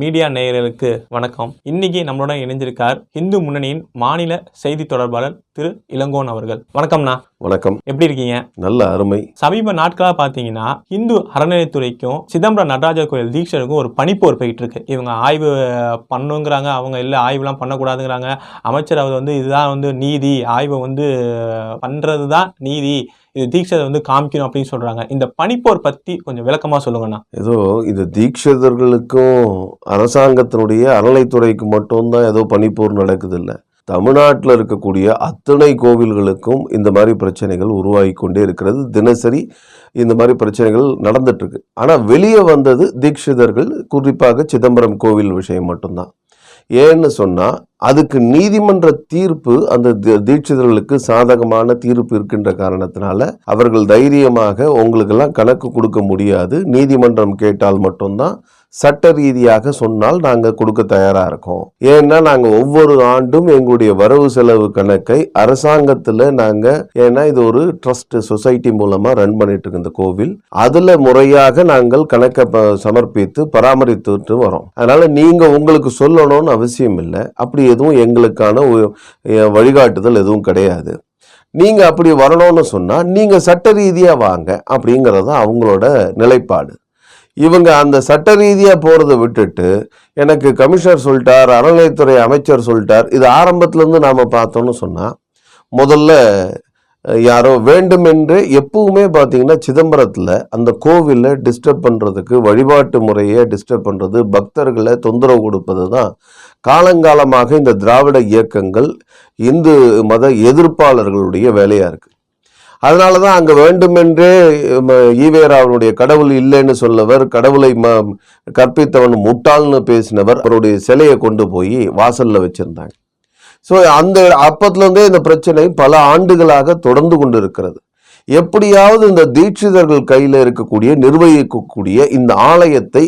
Media நேயர்களுக்கு வணக்கம். இன்னைக்கு நம்மளோட இணைஞ்சிருக்கார் இந்து முன்னணியின் மாநில செய்தி தொடர்பாளர் திரு இளங்கோன் அவர்கள். வணக்கம்ண்ணா வணக்கம். எப்படி இருக்கீங்க? நல்ல அருமை. சமீப நாட்களாக பார்த்தீங்கன்னா இந்து அறநிலைத்துறைக்கும் சிதம்பரம் நடராஜர் கோயில் தீட்சருக்கும் ஒரு பனிப்போர் போயிட்டு இருக்கு இவங்க ஆய்வு பண்ணுங்கிறாங்க அவங்க இல்லை ஆய்வுலாம் பண்ணக்கூடாதுங்கிறாங்க. அமைச்சர் அவர் வந்து இதுதான் வந்து நீதி. ஆய்வை வந்து பண்ணுறது தான் நீதி. இது தீட்சரை வந்து காமிக்கணும் அப்படின்னு சொல்றாங்க. இந்த பனிப்போர் பத்தி கொஞ்சம் விளக்கமா சொல்லுங்கண்ணா. ஏதோ இது தீட்சிதர்களுக்கும் அரசாங்கத்தினுடைய அறநிலைத்துறைக்கு மட்டும்தான் ஏதோ பனிப்போர் நடக்குது இல்லை தமிழ்நாட்டில் இருக்கக்கூடிய அத்தனை கோவில்களுக்கும் இந்த மாதிரி பிரச்சனைகள் உருவாகி கொண்டே இருக்கிறது. தினசரி இந்த மாதிரி பிரச்சனைகள் நடந்துட்டுருக்கு. ஆனால் வெளியே வந்தது தீட்சிதர்கள் குறிப்பாக சிதம்பரம் கோவில் விஷயம் மட்டும்தான். ஏன்னு சொன்னால் அதுக்கு நீதிமன்ற தீர்ப்பு அந்த தி- தீட்சிதர்களுக்கு சாதகமான தீர்ப்பு இருக்கின்ற காரணத்தினால அவர்கள் தைரியமாக உங்களுக்கெல்லாம் கணக்கு கொடுக்க முடியாது. நீதிமன்றம் கேட்டால் மட்டும்தான் சட்ட ரீதியாக சொன்னால் நாங்கள் கொடுக்க தயாராக இருக்கோம். ஏன்னா நாங்கள் ஒவ்வொரு ஆண்டும் எங்களுடைய வரவு செலவு கணக்கை அரசாங்கத்தில் நாங்கள் ஏன்னா இது ஒரு ட்ரஸ்ட் சொசைட்டி மூலமாக ரன் பண்ணிட்டு இருக்கு இந்த கோவில். அதில் முறையாக நாங்கள் கணக்கை ப- சமர்ப்பித்து பராமரித்துட்டு வரோம். அதனால நீங்கள் உங்களுக்கு சொல்லணும்னு அவசியம் இல்லை. அப்படி எதுவும் எங்களுக்கான வழிகாட்டுதல் எதுவும் கிடையாது. நீங்கள் அப்படி வரணும்னு சொன்னால் நீங்கள் சட்ட ரீதியாக வாங்க அப்படிங்கிறது தான் அவங்களோட நிலைப்பாடு. இவங்க அந்த சட்ட ரீதியாக போகிறத விட்டுட்டு எனக்கு கமிஷனர் சொல்லிட்டார் அறநிலையத்துறை அமைச்சர் சொல்லிட்டார் இது ஆரம்பத்துலேருந்து இருந்து நாம பார்த்தோம்னு சொன்னால் முதல்ல யாரோ வேண்டுமென்று எப்பவுமே பார்த்தீங்கன்னா சிதம்பரத்தில் அந்த கோவிலை டிஸ்டர்ப் பண்ணுறதுக்கு வழிபாட்டு முறையை டிஸ்டர்ப் பண்ணுறது பக்தர்களை தொந்தரவு கொடுப்பது தான் காலங்காலமாக இந்த திராவிட இயக்கங்கள் இந்து மத எதிர்ப்பாளர்களுடைய வேலையாக இருக்குது அதனால தான் அங்கே வேண்டுமென்றே ஈவேராவனுடைய கடவுள் இல்லைன்னு சொல்லவர் கடவுளை ம கற்பித்தவன் முட்டாள்னு பேசினவர் அவருடைய சிலையை கொண்டு போய் வாசலில் வச்சுருந்தாங்க. ஸோ அந்த அப்பத்துலேருந்தே இந்த பிரச்சனை பல ஆண்டுகளாக தொடர்ந்து கொண்டு இருக்கிறது எப்படியாவது இந்த தீட்சிதர்கள் கையில் இருக்கக்கூடிய நிர்வகிக்கக்கூடிய இந்த ஆலயத்தை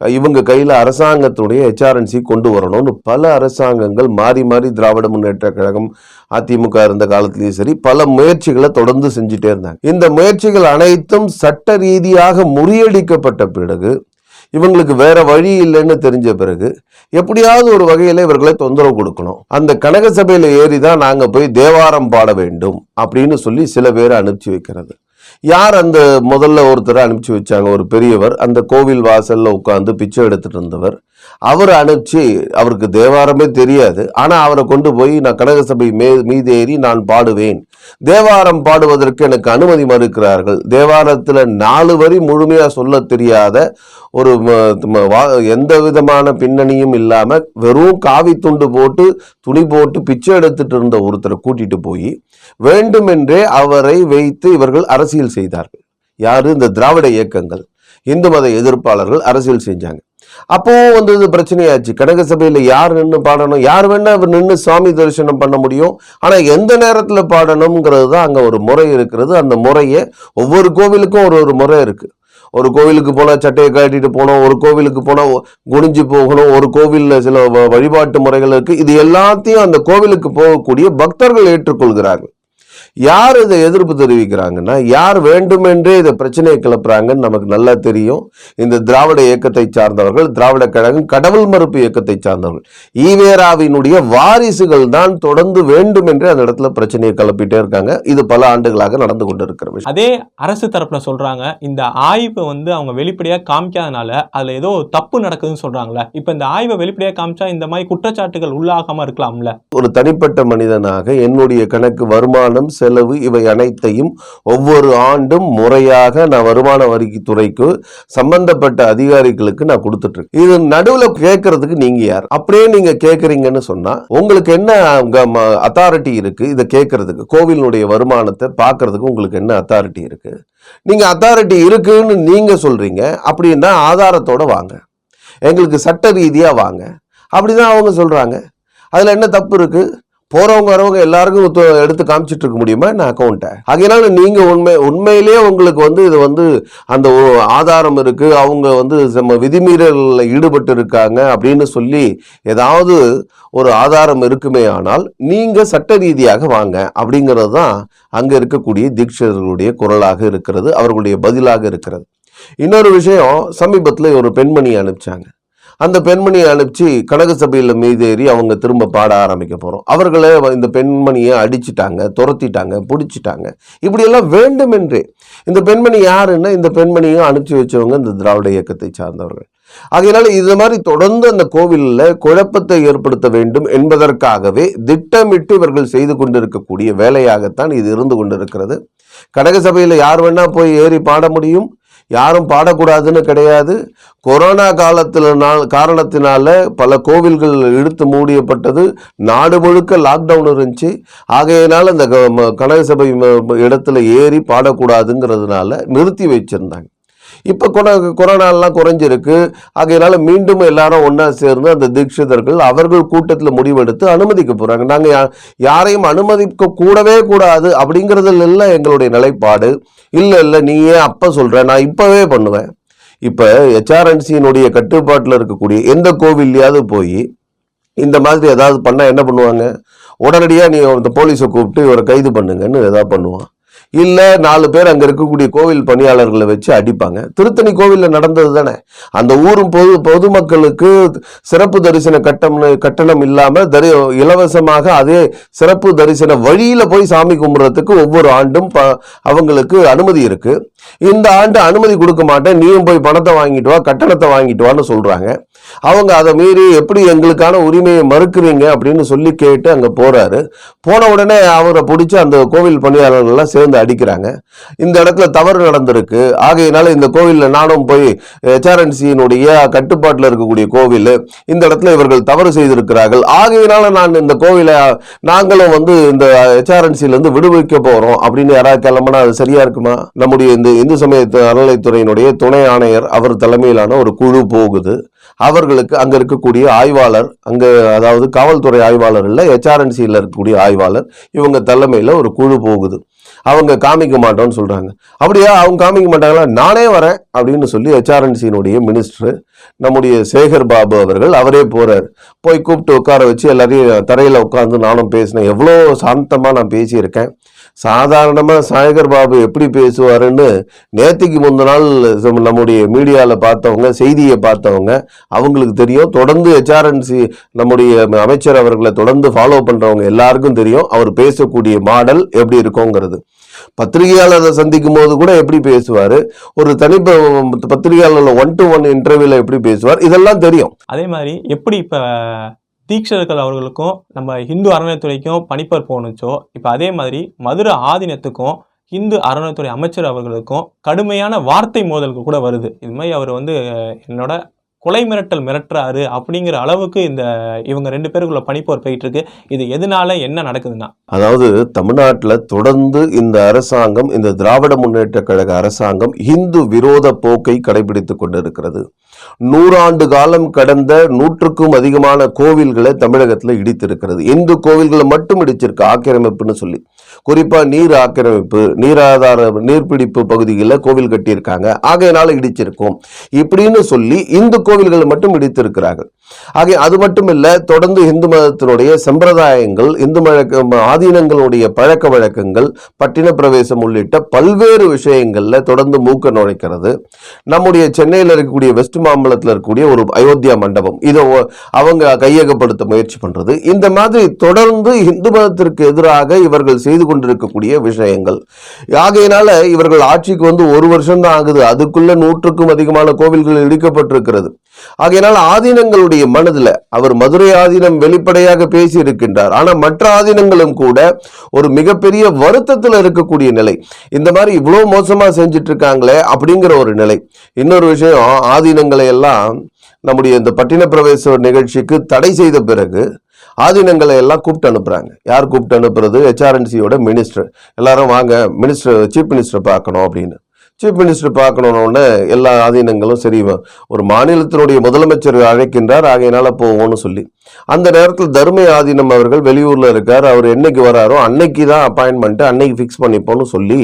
இவங்க கையில் அரசாங்கத்துடைய ஹெச்ஆர்என்சி கொண்டு வரணும்னு பல அரசாங்கங்கள் மாறி மாறி திராவிட முன்னேற்ற கழகம் அதிமுக இருந்த காலத்திலையும் சரி பல முயற்சிகளை தொடர்ந்து செஞ்சுட்டே இருந்தாங்க. இந்த முயற்சிகள் அனைத்தும் சட்ட ரீதியாக முறியடிக்கப்பட்ட பிறகு இவங்களுக்கு வேற வழி இல்லைன்னு தெரிஞ்ச பிறகு எப்படியாவது ஒரு வகையில் இவர்களை தொந்தரவு கொடுக்கணும். அந்த கனக சபையில் ஏறி தான் நாங்கள் போய் தேவாரம் பாட வேண்டும் அப்படின்னு சொல்லி சில பேரை அனுப்பிச்சி வைக்கிறது. யார் அந்த முதல்ல ஒருத்தரை அனுப்பிச்சு வச்சாங்க? ஒரு பெரியவர் அந்த கோவில் வாசல்ல உட்காந்து பிச்சை எடுத்துட்டு இருந்தவர். அவர் அனுப்பிச்சு அவருக்கு தேவாரமே தெரியாது. ஆனால் அவரை கொண்டு போய் நான் கனக சபை மே மீதேறி நான் பாடுவேன். தேவாரம் பாடுவதற்கு எனக்கு அனுமதி மறுக்கிறார்கள். தேவாரத்தில் நாலு வரி முழுமையாக சொல்ல தெரியாத ஒரு வா- எந்த விதமான பின்னணியும் இல்லாமல் வெறும் காவி துண்டு போட்டு துணி போட்டு பிச்சை எடுத்துட்டு இருந்த ஒருத்தரை கூட்டிட்டு போய் வேண்டுமென்றே அவரை வைத்து இவர்கள் அரசியல் செய்தார்கள். யாரு? இந்த திராவிட இயக்கங்கள். இந்து மத எதிர்ப்பாளர்கள் அரசியல் செஞ்சாங்க. அப்பவும் வந்து இது பிரச்சனையாச்சு. கடக சபையில் யார் நின்று பாடணும்? யார் வேணால் நின்று சாமி தரிசனம் பண்ண முடியும். ஆனால் எந்த நேரத்தில் பாடணுங்கிறது தான் அங்கே ஒரு முறை இருக்கிறது. அந்த முறையை ஒவ்வொரு கோவிலுக்கும் ஒரு ஒரு முறை இருக்குது ஒரு கோவிலுக்கு போனால் சட்டையை கட்டிட்டு போகணும் ஒரு கோவிலுக்கு போனால் குனிஞ்சு போகணும் ஒரு கோவிலில் சில வ- வழிபாட்டு முறைகள் இருக்குது இது எல்லாத்தையும் அந்த கோவிலுக்கு போகக்கூடிய பக்தர்கள் ஏற்றுக்கொள்கிறார்கள். யார் இதை எதிர்ப்பு தெரிவிக்கிறாங்கன்னா யார் வேண்டுமென்றே இதை பிரச்சனையை கிளப்புறாங்கன்னு நமக்கு நல்லா தெரியும். இந்த திராவிட இயக்கத்தை சார்ந்தவர்கள் திராவிட கழகம் கடவுள் மறுப்பு இயக்கத்தை சார்ந்தவர்கள். ஈவேராவினுடைய வாரிசுகள் தான் தொடர்ந்து வேண்டுமென்றே அந்த இடத்துல பிரச்சனையை கிளப்பிட்டே இருக்காங்க. இது பல ஆண்டுகளாக நடந்து கொண்டிருக்கிற விஷயம். அதே அரசு தரப்புல சொல்றாங்க இந்த ஆய்வை வந்து அவங்க வெளிப்படையா காமிக்காதனால அதுல ஏதோ தப்பு நடக்குதுன்னு சொல்றாங்களே இப்ப இந்த ஆய்வை வெளிப்படையா காமிச்சா இந்த மாதிரி குற்றச்சாட்டுகள் உள்ளாகாம இருக்கலாம்ல? ஒரு தனிப்பட்ட மனிதனாக என்னுடைய கணக்கு வருமானம் செலவு இவை அனைத்தையும் ஒவ்வொரு ஆண்டும் முறையாக நான் வருமான வரிக்கு துறைக்கு சம்பந்தப்பட்ட அதிகாரிகளுக்கு நான் கொடுத்துட்டு இருக்கேன் இது நடுவில் கேட்கறதுக்கு நீங்க யார்? அப்படியே நீங்க கேட்கறீங்கன்னு சொன்னா உங்களுக்கு என்ன அத்தாரிட்டி இருக்கு? இதை கேட்கறதுக்கு கோவிலினுடைய வருமானத்தை பார்க்கறதுக்கு உங்களுக்கு என்ன அத்தாரிட்டி இருக்கு? நீங்க அத்தாரிட்டி இருக்குன்னு நீங்க சொல்றீங்க அப்படின்னா ஆதாரத்தோட வாங்க. எங்களுக்கு சட்ட ரீதியாக வாங்க. அப்படிதான் அவங்க சொல்றாங்க. அதில் என்ன தப்பு இருக்குது போறவங்க வரவங்க எல்லாருக்கும் எடுத்து காமிச்சிட்டு இருக்க முடியுமா? என்ன அக்கௌண்ட்டை அதனால நீங்க உண்மை உண்மையிலேயே உங்களுக்கு வந்து இது வந்து அந்த ஆதாரம் இருக்கு. அவங்க வந்து நம்ம விதிமீறலில் ஈடுபட்டு இருக்காங்க அப்படின்னு சொல்லி ஏதாவது ஒரு ஆதாரம் இருக்குமே ஆனால் நீங்க சட்ட ரீதியாக வாங்க அப்படிங்கிறது தான் அங்க இருக்கக்கூடிய தீட்சிதர்களுடைய குரலாக இருக்கிறது அவர்களுடைய பதிலாக இருக்கிறது. இன்னொரு விஷயம் சமீபத்தில் ஒரு பெண்மணி அனுப்பிச்சாங்க. அந்த பெண்மணியை அனுப்பிச்சு கனக சபையில் மீதேறி அவங்க திரும்ப பாட ஆரம்பிக்க போகிறோம் அவர்களே இந்த பெண்மணியை அடிச்சிட்டாங்க துரத்திட்டாங்க பிடிச்சிட்டாங்க. இப்படியெல்லாம் வேண்டுமென்றே. இந்த பெண்மணி யாருன்னா இந்த பெண்மணியும் அனுப்பிச்சு வச்சவங்க இந்த திராவிட இயக்கத்தை சார்ந்தவர்கள். ஆகையினால இது மாதிரி தொடர்ந்து அந்த கோவிலில் குழப்பத்தை ஏற்படுத்த வேண்டும் என்பதற்காகவே திட்டமிட்டு இவர்கள் செய்து கொண்டிருக்கக்கூடிய வேலையாகத்தான் இது இருந்து கொண்டிருக்கிறது. கனக சபையில் யார் வேணா போய் ஏறி பாட முடியும். யாரும் பாடக்கூடாதுன்னு கிடையாது. கொரோனா காலத்தில் காரணத்தினால பல கோவில்கள் இழுத்து மூடியப்பட்டது. நாடு முழுக்க லாக்டவுன் இருந்துச்சு. ஆகையினால் இந்த க- ம- கனக சபை ம- இடத்துல ஏறி பாடக்கூடாதுங்கிறதுனால நிறுத்தி வச்சுருந்தாங்க. இப்போ கொரோனா கொரோனாலாம் குறைஞ்சிருக்கு. ஆகையினால மீண்டும் எல்லாரும் ஒன்றா சேர்ந்து அந்த தீட்சிதர்கள் அவர்கள் கூட்டத்தில் முடிவெடுத்து அனுமதிக்க போகிறாங்க நாங்கள் யா யாரையும் அனுமதிக்க கூடவே கூடாது அப்படிங்கிறதுல எங்களுடைய நிலைப்பாடு. இல்லை இல்லை நீ ஏன் அப்போ சொல்கிற நான் இப்போவே பண்ணுவேன். இப்போ ஹெச்ஆர்என்சியினுடைய கட்டுப்பாட்டில் இருக்கக்கூடிய எந்த கோவில்லையாவது போய் இந்த மாதிரி ஏதாவது பண்ணால் என்ன பண்ணுவாங்க? உடனடியாக நீ இந்த போலீஸை கூப்பிட்டு இவரை கைது பண்ணுங்கன்னு எதாவது பண்ணுவான். இல்லை நாலு பேர் அங்கே இருக்கக்கூடிய கோவில் பணியாளர்களை வச்சு அடிப்பாங்க. திருத்தணி கோவிலில் நடந்தது தானே? அந்த ஊரும் பொது பொதுமக்களுக்கு சிறப்பு தரிசன கட்டம் கட்டணம் இல்லாமல் தரி இலவசமாக அதே சிறப்பு தரிசன வழியில் போய் சாமி கும்பிட்றதுக்கு ஒவ்வொரு ஆண்டும் ப அவங்களுக்கு அனுமதி இருக்குது இந்த ஆண்டு அனுமதி கொடுக்க மாட்டேன். நீயும் போய் பணத்தை வாங்கிட்டு வா கட்டணத்தை வாங்கிட்டு வான்னு சொல்றாங்க. அவங்க அதை மீறி எப்படி எங்களுக்கான உரிமையை மறுக்கிறீங்க அப்படின்னு சொல்லி கேட்டு அங்கே போறாரு. போன உடனே அவரை பிடிச்சி அந்த கோவில் பணியாளர்கள்லாம் சேர்ந்து அடிக்கிறாங்க. இந்த இடத்துல தவறு நடந்திருக்கு. ஆகையினால இந்த கோவிலில் நானும் போய் ஹெச்ஆர்என்சியினுடைய கட்டுப்பாட்டில் இருக்கக்கூடிய கோவில் இந்த இடத்துல இவர்கள் தவறு செய்திருக்கிறார்கள். ஆகையினால நான் இந்த கோவிலை நாங்களும் வந்து இந்த ஹெச்ஆர்என்சிலிருந்து விடுவிக்க போறோம் அப்படின்னு யாராவது கிளம்புனா அது சரியா இருக்குமா? நம்முடைய இந்த இந்து சமய அறநிலைத்துறையினுடைய துணை ஆணையர் அவர் தலைமையிலான ஒரு குழு போகுது. அவர்களுக்கு அங்க இருக்கக்கூடிய ஆய்வாளர் அங்க அதாவது காவல்துறை ஆய்வாளர் இல்லை ஹெச்ஆர்என்சியில் இருக்கக்கூடிய ஆய்வாளர் இவங்க தலைமையில ஒரு குழு போகுது. அவங்க காமிக்க மாட்டோம்னு சொல்றாங்க. அப்படியா அவங்க காமிக்க மாட்டாங்களா? நானே வரேன் அப்படின்னு சொல்லி ஹெச்ஆர்என்சியினுடைய மினிஸ்டர் நம்முடைய சேகர் பாபு அவர்கள் அவரே போகிறார் போய் கூப்பிட்டு உட்கார வச்சு எல்லாரையும் தரையில உட்காந்து நானும் பேசினேன். எவ்வளோ சாந்தமா நான் பேசியிருக்கேன். சாதாரணமாக சாயகர் பாபு எப்படி பேசுவாருன்னு நேற்றுக்கு முந்த நாள் நம்முடைய மீடியாவில் பார்த்தவங்க செய்தியை பார்த்தவங்க அவங்களுக்கு தெரியும். தொடர்ந்து ஹெச்ஆர்என்சி நம்முடைய அமைச்சர் அவர்களை தொடர்ந்து ஃபாலோ பண்றவங்க எல்லாருக்கும் தெரியும். அவர் பேசக்கூடிய மாடல் எப்படி இருக்குங்கிறது. பத்திரிகையாளரை சந்திக்கும் போது கூட எப்படி பேசுவார்? ஒரு தனிப்ப பத்திரிகையாளர் ஒன் டு ஒன் இன்டர்வியூல எப்படி பேசுவார்? இதெல்லாம் தெரியும். அதே மாதிரி எப்படி இப்போ தீக்ஷர்கள் அவர்களுக்கும் நம்ம ஹிந்து அறநிலையத்துறைக்கும் பணிப்பர் போணுச்சோ இப்போ அதே மாதிரி மதுரை ஆதீனத்துக்கும் ஹிந்து அறநிலையத்துறை அமைச்சர் அவர்களுக்கும் கடுமையான வார்த்தை மோதல்கள் கூட வருது. இது மாதிரி அவர் வந்து என்னோட கொலை மிரட்டல் மிரட்டுறாரு அப்படிங்கிற அளவுக்கு இந்த இவங்க ரெண்டு பேருக்குள்ள பனிப்போர் போயிட்டு இருக்கு இது எதனால என்ன நடக்குதுன்னா? அதாவது தமிழ்நாட்டில் தொடர்ந்து இந்த அரசாங்கம் இந்த திராவிட முன்னேற்ற கழக அரசாங்கம் இந்து விரோத போக்கை கடைபிடித்துக் கொண்டிருக்கிறது. நூறாண்டு காலம் கடந்த நூற்றுக்கும் அதிகமான கோவில்களை தமிழகத்தில் இடித்திருக்கிறது. இந்து கோவில்களை மட்டும் இடிச்சிருக்கு? ஆக்கிரமிப்புன்னு சொல்லி. குறிப்பாக நீர் ஆக்கிரமிப்பு நீராதார நீர்பிடிப்பு பகுதிகளில் கோவில் கட்டியிருக்காங்க. ஆகையினால இடிச்சிருக்கும். இப்படின்னு சொல்லி இந்து கோவில்களை மட்டும் இடித்திருக்கிறார்கள். ஆகிய அது மட்டும் இல்லை தொடர்ந்து இந்து மதத்தினுடைய சம்பிரதாயங்கள் இந்து மழக்க ஆதீனங்களுடைய பழக்க வழக்கங்கள் பட்டின பிரவேசம் உள்ளிட்ட பல்வேறு விஷயங்கள்ல தொடர்ந்து மூக்க நுழைக்கிறது. நம்முடைய சென்னையில் இருக்கக்கூடிய வெஸ்ட் மாம்பலத்தில் இருக்கக்கூடிய ஒரு அயோத்தியா மண்டபம். இதை அவங்க கையகப்படுத்த முயற்சி பண்றது. இந்த மாதிரி தொடர்ந்து இந்து மதத்திற்கு எதிராக இவர்கள் செய்து கொண்டிருக்கக்கூடிய விஷயங்கள். ஆகையினால இவர்கள் ஆட்சிக்கு வந்து ஒரு வருஷம் தான் ஆகுது. அதுக்குள்ள நூற்றுக்கும் அதிகமான கோவில்கள் இடிக்கப்பட்டிருக்கிறது. ஆகையினால் ஆதீனங்களுடைய மனதில் அவர் மதுரை ஆதீனம் வெளிப்படையாக பேசி இருக்கின்றார் ஆனால் மற்ற ஆதீனங்களும் கூட ஒரு மிகப்பெரிய வருத்தத்தில் இருக்கக்கூடிய நிலை. இந்த மாதிரி இவ்வளோ மோசமா செஞ்சுட்டு இருக்காங்களே அப்படிங்கிற ஒரு நிலை. இன்னொரு விஷயம் ஆதீனங்களை எல்லாம் நம்முடைய இந்த பட்டின பிரவேச நிகழ்ச்சிக்கு தடை செய்த பிறகு ஆதீனங்களை எல்லாம் கூப்பிட்டு அனுப்புகிறாங்க யார் கூப்பிட்டு அனுப்புறது? ஹெச்ஆர்என்சியோட மினிஸ்டர் எல்லாரும் வாங்க மினிஸ்டர் சீஃப் மினிஸ்டர் பார்க்கணும் அப்படின்னு. சீஃப் மினிஸ்டர் பார்க்கணுன்னு எல்லா ஆதீனங்களும் சரி ஒரு மாநிலத்தினுடைய முதலமைச்சர் அழைக்கின்றார். ஆகையினால போவோம்னு சொல்லி. அந்த நேரத்தில் தருமை ஆதீனம் அவர்கள் வெளியூரில் இருக்கார். அவர் என்னைக்கு வராரோ அன்னைக்கு தான் அப்பாயின்மெண்ட்டு அன்னைக்கு ஃபிக்ஸ் பண்ணிப்போன்னு சொல்லி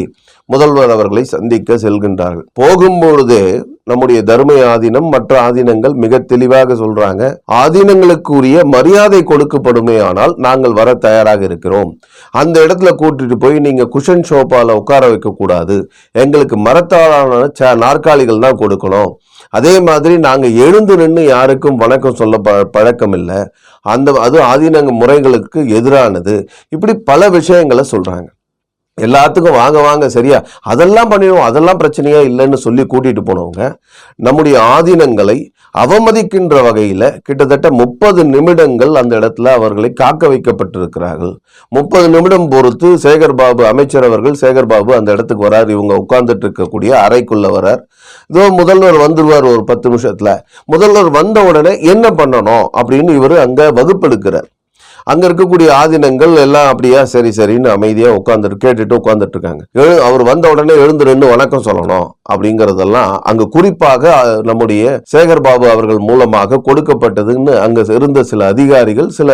முதல்வர் அவர்களை சந்திக்க செல்கின்றார்கள். போகும்பொழுது நம்முடைய தர்ம ஆதீனம் மற்ற ஆதீனங்கள் மிக தெளிவாக சொல்றாங்க. ஆதீனங்களுக்குரிய மரியாதை கொடுக்கப்படுமே ஆனால் நாங்கள் வர தயாராக இருக்கிறோம். அந்த இடத்துல கூட்டிட்டு போய் நீங்க குஷன் ஷோபால உட்கார வைக்க கூடாது. எங்களுக்கு மரத்தாலான ச- நாற்காலிகள் தான் கொடுக்கணும். அதே மாதிரி நாங்க எழுந்து நின்று யாருக்கும் வணக்கம் சொல்ல ப பழக்கம் இல்லை அந்த அது ஆதீனங்க முறைகளுக்கு எதிரானது. இப்படி பல விஷயங்களை சொல்றாங்க. எல்லாத்துக்கும் வாங்க வாங்க சரியா? அதெல்லாம் பண்ணிடுவோம். அதெல்லாம் பிரச்சனையா இல்லைன்னு சொல்லி கூட்டிட்டு போனவங்க நம்முடைய ஆதீனங்களை அவமதிக்கின்ற வகையில் கிட்டத்தட்ட முப்பது நிமிடங்கள் அந்த இடத்துல அவர்களை காக்க வைக்கப்பட்டிருக்கிறார்கள். முப்பது நிமிடம் பொறுத்து சேகர் பாபு அமைச்சர் அவர்கள் சேகர் பாபு அந்த இடத்துக்கு வரார். இவங்க உட்கார்ந்துட்டு இருக்கக்கூடிய அறைக்குள்ள வரார். இதோ முதல்வர் வந்துடுவார் ஒரு பத்து நிமிஷத்தில். முதல்வர் வந்த உடனே என்ன பண்ணணும் அப்படின்னு இவர் அங்கே வகுப்பெடுக்கிறார். அங்கே இருக்கக்கூடிய ஆதீனங்கள் எல்லாம் அப்படியா சரி சரின்னு அமைதியாக உட்காந்துட்டு கேட்டுட்டு உட்காந்துட்டு இருக்காங்க எழு அவர் வந்த உடனே எழுந்து ரெண்டு வணக்கம் சொல்லணும் அப்படிங்கிறதெல்லாம் அங்கே குறிப்பாக நம்முடைய சேகர் பாபு அவர்கள் மூலமாக கொடுக்கப்பட்டதுன்னு அங்க இருந்த சில அதிகாரிகள் சில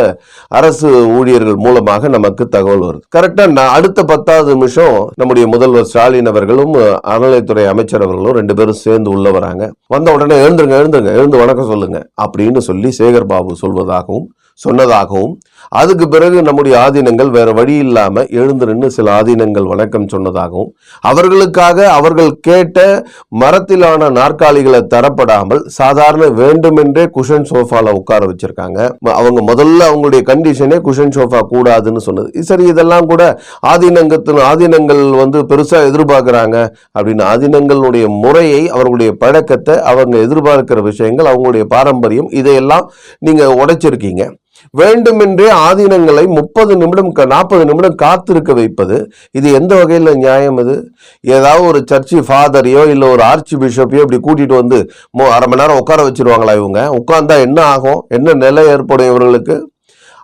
அரசு ஊழியர்கள் மூலமாக நமக்கு தகவல் வருது. கரெக்டா நான் அடுத்த பத்தாவது நிமிஷம் நம்முடைய முதல்வர் ஸ்டாலின் அவர்களும் அஹ், அறநிலைத்துறை அமைச்சர் அவர்களும் ரெண்டு பேரும் சேர்ந்து உள்ள வராங்க. வந்த உடனே எழுந்துருங்க எழுந்துருங்க எழுந்து வணக்கம் சொல்லுங்க அப்படின்னு சொல்லி சேகர் பாபு சொல்வதாகவும் சொன்னதாகவும் அதுக்கு பிறகு நம்முடைய ஆதீனங்கள் வேற வழி இல்லாமல் எழுந்து நின்று சில ஆதீனங்கள் வழக்கம் சொன்னதாகவும் அவர்களுக்காக அவர்கள் கேட்ட மரத்திலான நாற்காலிகளை தரப்படாமல் சாதாரண வேண்டுமென்றே குஷன் சோஃபால உட்கார வச்சிருக்காங்க. ம- அவங்க முதல்ல அவங்களுடைய கண்டிஷனே குஷன் சோஃபா கூடாதுன்னு சொன்னது. சரி இதெல்லாம் கூட ஆதீனங்கத்தின் ஆதீனங்கள் வந்து பெருசா எதிர்பார்க்குறாங்க அப்படின்னு ஆதீனங்களுடைய முறையை அவர்களுடைய பழக்கத்தை அவங்க எதிர்பார்க்கிற விஷயங்கள் அவங்களுடைய பாரம்பரியம் இதையெல்லாம் நீங்க உடைச்சிருக்கீங்க. வேண்டுமென்றே ஆதீனங்களை முப்பது நிமிடம் நாற்பது நிமிடம் காத்திருக்க வைப்பது இது எந்த வகையில் நியாயம் இது? ஏதாவது ஒரு சர்ச்சு ஃபாதரையோ இல்லை ஒரு ஆர்ச்சி பிஷப்பையோ இப்படி கூட்டிட்டு வந்து மோ அரை மணி நேரம் உட்கார வச்சிருவாங்களா இவங்க? உட்கார்ந்தா என்ன ஆகும்? என்ன நிலை ஏற்படும் இவர்களுக்கு?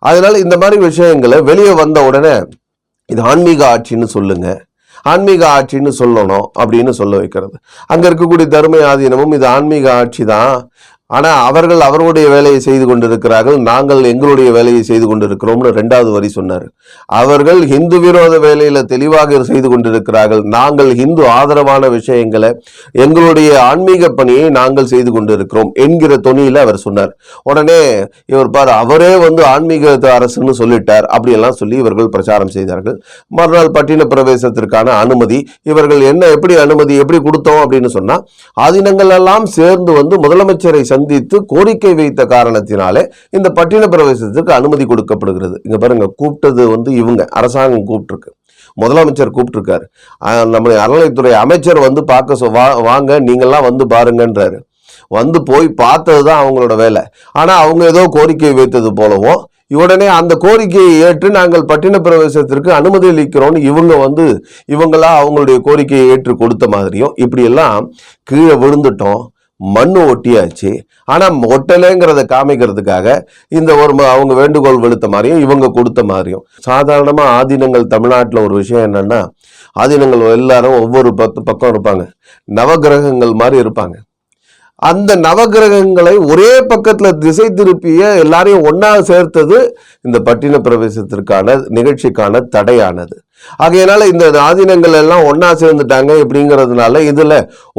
அதனால இந்த மாதிரி விஷயங்களை வெளியே வந்த உடனே இது ஆன்மீக ஆட்சின்னு சொல்லுங்க. ஆன்மீக ஆட்சின்னு சொல்லணும் அப்படின்னு சொல்ல வைக்கிறது. அங்கே இருக்கக்கூடிய தர்ம ஆதீனமும் இது ஆன்மீக ஆட்சி தான். ஆனால் அவர்கள் அவர்களுடைய வேலையை செய்து கொண்டிருக்கிறார்கள் நாங்கள் எங்களுடைய வேலையை செய்து கொண்டிருக்கிறோம்னு ரெண்டாவது வரி சொன்னார். அவர்கள் ஹிந்து விரோத வேலையில் தெளிவாக செய்து கொண்டிருக்கிறார்கள். நாங்கள் ஹிந்து ஆதரவான விஷயங்களை எங்களுடைய ஆன்மீக பணியை நாங்கள் செய்து கொண்டிருக்கிறோம் என்கிற தொனியில் அவர் சொன்னார். உடனே இவர் பார் அவரே வந்து ஆன்மீக அரசுன்னு சொல்லிட்டார் அப்படியெல்லாம் சொல்லி இவர்கள் பிரச்சாரம் செய்தார்கள். மறுநாள் பட்டின பிரவேசத்திற்கான அனுமதி இவர்கள் என்ன எப்படி அனுமதி எப்படி கொடுத்தோம் அப்படின்னு சொன்னால் ஆதீனங்கள் எல்லாம் சேர்ந்து வந்து முதலமைச்சரை சந்தித்து கோரிக்கை வைத்த காரணத்தினாலே இந்த பட்டின பிரவேசத்துக்கு அனுமதி கொடுக்கப்படுகிறது. இங்க பாருங்க கூப்பிட்டது வந்து இவங்க அரசாங்கம் கூப்பிட்டுருக்கு. முதலமைச்சர் கூப்பிட்டுருக்காரு. நம்முடைய அறநிலைத்துறை அமைச்சர் வந்து பார்க்க சொ- வா- வாங்க நீங்கள்லாம் வந்து பாருங்கன்றாரு. வந்து போய் பார்த்தது தான் அவங்களோட வேலை. ஆனால் அவங்க ஏதோ கோரிக்கை வைத்தது போலவும் உடனே அந்த கோரிக்கையை ஏற்று நாங்கள் பட்டின பிரவேசத்திற்கு அனுமதி அளிக்கிறோம்னு இவங்க வந்து இவங்களா அவங்களுடைய கோரிக்கையை ஏற்று கொடுத்த மாதிரியும் இப்படியெல்லாம் கீழே விழுந்துட்டோம். மண்ணு ஒட்டியாச்சு. ஆனால் ஒட்டலைங்கிறத காமிக்கிறதுக்காக இந்த ஒரு அவங்க வேண்டுகோள் விழுத்த மாதிரியும் இவங்க கொடுத்த மாதிரியும். சாதாரணமாக ஆதீனங்கள் தமிழ்நாட்டில் ஒரு விஷயம் என்னென்னா ஆதீனங்கள் எல்லாரும் ஒவ்வொரு பத்து பக்கம் இருப்பாங்க. நவகிரகங்கள் மாதிரி இருப்பாங்க. அந்த நவகிரகங்களை ஒரே பக்கத்தில் திசை திருப்பிய எல்லாரையும் ஒன்றாக சேர்த்தது இந்த பட்டின பிரவேசத்திற்கான நிகழ்ச்சிக்கான தடையானது. ஆகையினால இந்த ஆதீனங்கள் எல்லாம் ஒன்றா சேர்ந்துட்டாங்க இப்படிங்கிறதுனால இதுல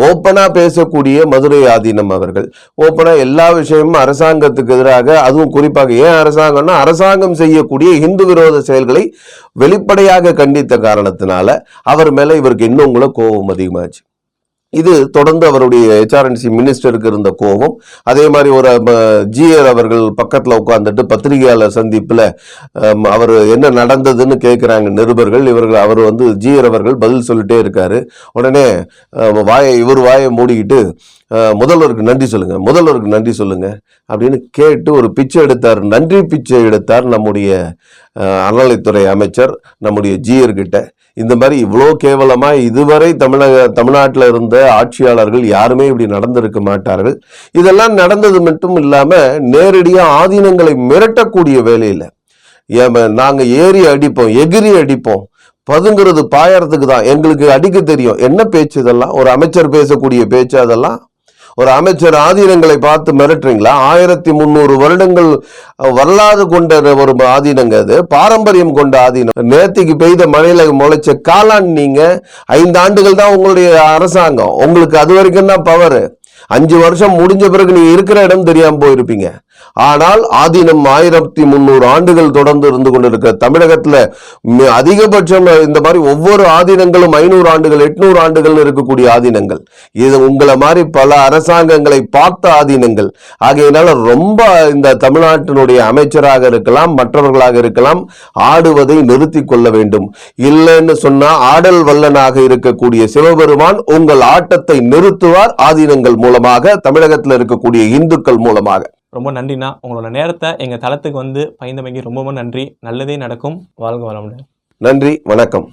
ஓப்பனா பேசக்கூடிய மதுரை ஆதீனம் அவர்கள். ஓப்பனா எல்லா விஷயமும் அரசாங்கத்துக்கு எதிராக அதுவும் குறிப்பாக ஏன் அரசாங்கம்னா அரசாங்கம் செய்யக்கூடிய இந்து விரோத செயல்களை வெளிப்படையாக கண்டித்த காரணத்தினால அவர் மேல இவருக்கு இன்னும் கூட கோபம் அதிகமாச்சு. இது தொடர்ந்து அவருடைய ஹெச்ஆர்என்சி மினிஸ்டருக்கு இருந்த கோபம். அதே மாதிரி ஒரு ஜிஆர் அவர்கள் பக்கத்தில் உட்காந்துட்டு பத்திரிகையாளர் சந்திப்பில் அவர் என்ன நடந்ததுன்னு கேட்குறாங்க நிருபர்கள். இவர்கள் அவர் வந்து ஜிஆர் அவர்கள் பதில் சொல்லிட்டே இருக்காரு. உடனே வாயை இவர் வாயை மூடிக்கிட்டு முதல்வருக்கு நன்றி சொல்லுங்க முதல்வருக்கு நன்றி சொல்லுங்க அப்படின்னு கேட்டு ஒரு பிச்சை எடுத்தார். நன்றி பிச்சை எடுத்தார் நம்முடைய அறநிலைத்துறை அமைச்சர் நம்முடைய ஜிஆர் கிட்ட. இந்த மாதிரி இவ்வளோ கேவலமாக இதுவரை தமிழக தமிழ்நாட்டில் இருந்த ஆட்சியாளர்கள் யாருமே இப்படி நடந்திருக்க மாட்டார்கள். இதெல்லாம் நடந்தது மட்டும் இல்லாமல் நேரடியாக ஆதீனங்களை மிரட்டக்கூடிய வேலையில் நாங்கள் ஏறி அடிப்போம் எகிரி அடிப்போம் பதுங்கிறது பாயறதுக்கு தான். எங்களுக்கு அடிக்க தெரியும். என்ன பேச்சு இதெல்லாம்? ஒரு அமைச்சர் பேசக்கூடிய பேச்சு அதெல்லாம் ஒரு அமைச்சர் ஆதீனங்களை பார்த்து மிரட்டுறீங்களா? ஆயிரத்தி முந்நூறு வருடங்கள் வரலாறு கொண்ட ஒரு ஆதீனங்க அது. பாரம்பரியம் கொண்ட ஆதீனம். நேத்திக்கு பெய்த மழையில முளைச்ச காளான் நீங்க ஐந்து ஆண்டுகள் தான் உங்களுடைய அரசாங்கம். உங்களுக்கு அது வரைக்கும் தான் பவர் அஞ்சு வருஷம் முடிஞ்ச பிறகு நீங்க இருக்கிற இடம் தெரியாம போயிருப்பீங்க. ஆனால் ஆதீனம் ஆயிரத்தி முந்நூறு ஆண்டுகள் தொடர்ந்து இருந்து கொண்டிருக்க தமிழகத்துல அதிகபட்சம் இந்த மாதிரி ஒவ்வொரு ஆதீனங்களும் ஐநூறு ஆண்டுகள் எட்நூறு ஆண்டுகள் இருக்கக்கூடிய ஆதீனங்கள். இது உங்களை மாதிரி பல அரசாங்கங்களை பார்த்த ஆதீனங்கள். ஆகையினால ரொம்ப இந்த தமிழ்நாட்டினுடைய அமைச்சராக இருக்கலாம் மற்றவர்களாக இருக்கலாம் ஆடுவதை நிறுத்தி கொள்ள வேண்டும். இல்லைன்னு சொன்னா ஆடல் வல்லனாக இருக்கக்கூடிய சிவபெருமான் உங்கள் ஆட்டத்தை நிறுத்துவார் ஆதீனங்கள் மூலமாக தமிழகத்தில் இருக்கக்கூடிய இந்துக்கள் மூலமாக. ரொம்ப நன்றிண்ணா. உங்களோட நேரத்தை எங்கள் தளத்துக்கு வந்து பயந்தமைக்கு ரொம்ப ரொம்ப நன்றி. நல்லதே நடக்கும். வாழ்க வளமுடன். நன்றி வணக்கம்.